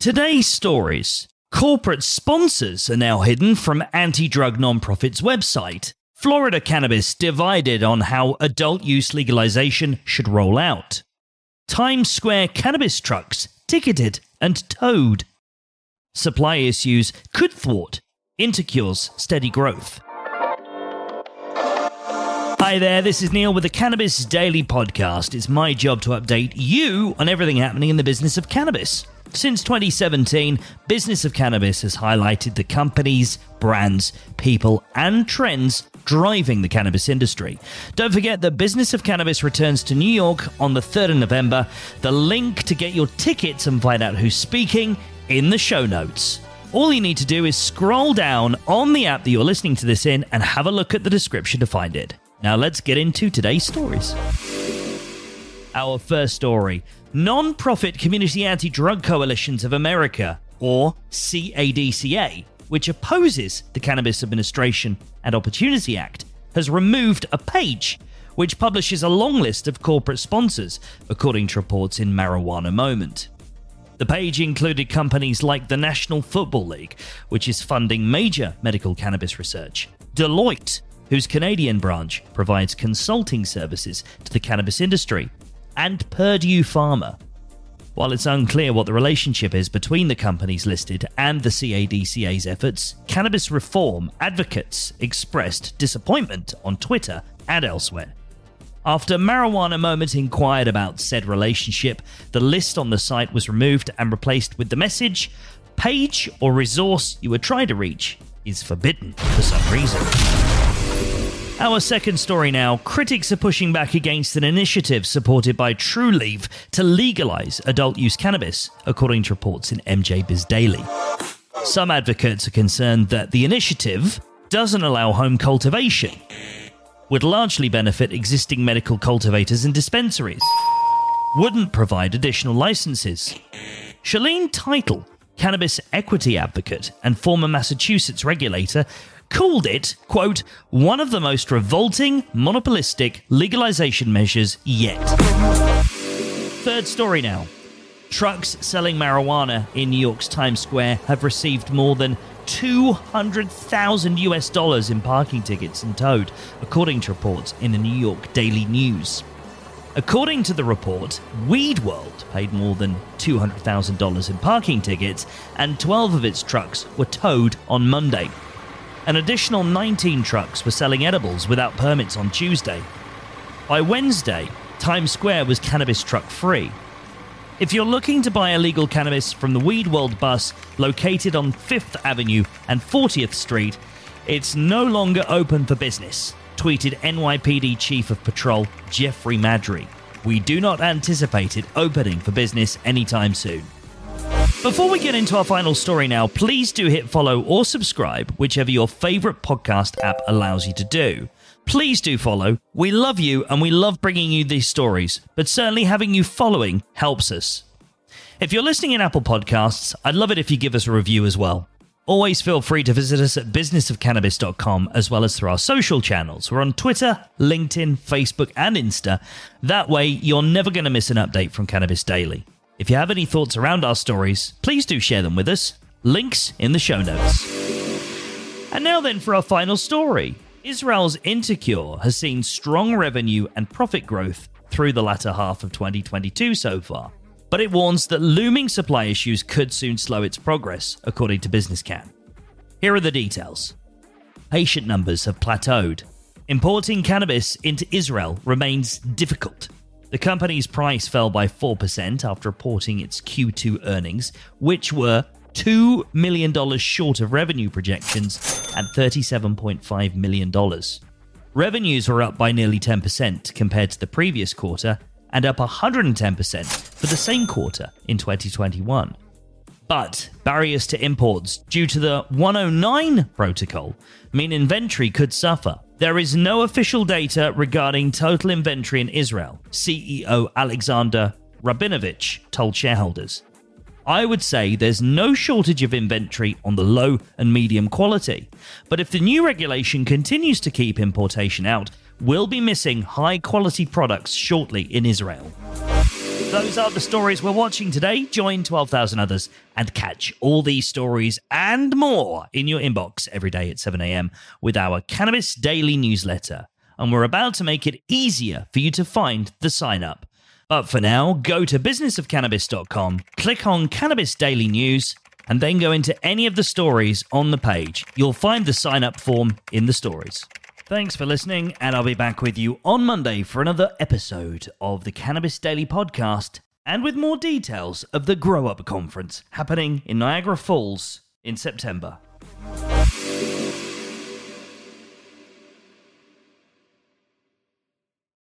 Today's stories. Corporate sponsors are now hidden from anti drug nonprofit's website. Florida cannabis divided on how adult use legalization should roll out. Times Square cannabis trucks ticketed and towed. Supply issues could thwart Intercure's steady growth. Hi there, this is Neil with the Cannabis Daily Podcast. It's my job to update you on everything happening in the business of cannabis. Since 2017, Business of Cannabis has highlighted the companies, brands, people, and trends driving the cannabis industry. Don't forget that Business of Cannabis returns to New York on the 3rd of November. The link to get your tickets and find out who's speaking in the show notes. All you need to do is scroll down on the app that you're listening to this in and have a look at the description to find it. Now let's get into today's stories. Our first story Non profit Community Anti Drug Coalitions of America, or CADCA, which opposes the Cannabis Administration and Opportunity Act, has removed a page which publishes a long list of corporate sponsors, according to reports in Marijuana Moment. The page included companies like the National Football League, which is funding major medical cannabis research, Deloitte, whose Canadian branch provides consulting services to the cannabis industry, and Purdue Pharma. While it's unclear what the relationship is between the companies listed and the CADCA's efforts, cannabis reform advocates expressed disappointment on Twitter and elsewhere. After Marijuana Moment inquired about said relationship, the list on the site was removed and replaced with the message page or resource you were trying to reach is forbidden for some reason. Our second story now critics are pushing back against an initiative supported by Trulieve to legalize adult use cannabis, according to reports in MJ Biz Daily. Some advocates are concerned that the initiative doesn't allow home cultivation, would largely benefit existing medical cultivators and dispensaries, wouldn't provide additional licenses. Shaleen Title, cannabis equity advocate and former Massachusetts regulator, called it, quote, one of the most revolting, monopolistic legalization measures yet. Third story now. Trucks selling marijuana in New York's Times Square have received more than 200,000 US dollars in parking tickets and towed, according to reports in the New York Daily News. According to the report, Weed World paid more than $200,000 in parking tickets, and 12 of its trucks were towed on Monday. An additional 19 trucks were selling edibles without permits on Tuesday. By Wednesday, Times Square was cannabis truck free. If you're looking to buy illegal cannabis from the Weed World bus located on 5th Avenue and 40th Street, it's no longer open for business, tweeted NYPD Chief of Patrol Jeffrey Maddrey. We do not anticipate it opening for business anytime soon. Before we get into our final story now, please do hit follow or subscribe, whichever your favorite podcast app allows you to do. Please do follow. We love you and we love bringing you these stories, but certainly having you following helps us. If you're listening in Apple Podcasts, I'd love it if you give us a review as well. Always feel free to visit us at businessofcannabis.com as well as through our social channels. We're on Twitter, LinkedIn, Facebook, and Insta. That way, you're never going to miss an update from Cannabis Daily. If you have any thoughts around our stories, please do share them with us. Links in the show notes. And now, then, for our final story. Israel's Intercure has seen strong revenue and profit growth through the latter half of 2022 so far, but it warns that looming supply issues could soon slow its progress, according to BusinessCann. Here are the details. Patient numbers have plateaued. Importing cannabis into Israel remains difficult the company's price fell by 4% after reporting its Q2 earnings, which were $2 million short of revenue projections at $37.5 million. Revenues were up by nearly 10% compared to the previous quarter and up 110% for the same quarter in 2021. But barriers to imports due to the 109 protocol mean inventory could suffer. There is no official data regarding total inventory in Israel, CEO Alexander Rabinovich told shareholders. I would say there's no shortage of inventory on the low and medium quality. But if the new regulation continues to keep importation out, we'll be missing high quality products shortly in Israel. Those are the stories we're watching today. Join 12,000 others and catch all these stories and more in your inbox every day at 7 a.m. with our Cannabis Daily newsletter. And we're about to make it easier for you to find the sign up. But for now, go to businessofcannabis.com, click on Cannabis Daily News, and then go into any of the stories on the page. You'll find the sign up form in the stories. Thanks for listening, and I'll be back with you on Monday for another episode of the Cannabis Daily Podcast and with more details of the Grow Up Conference happening in Niagara Falls in September.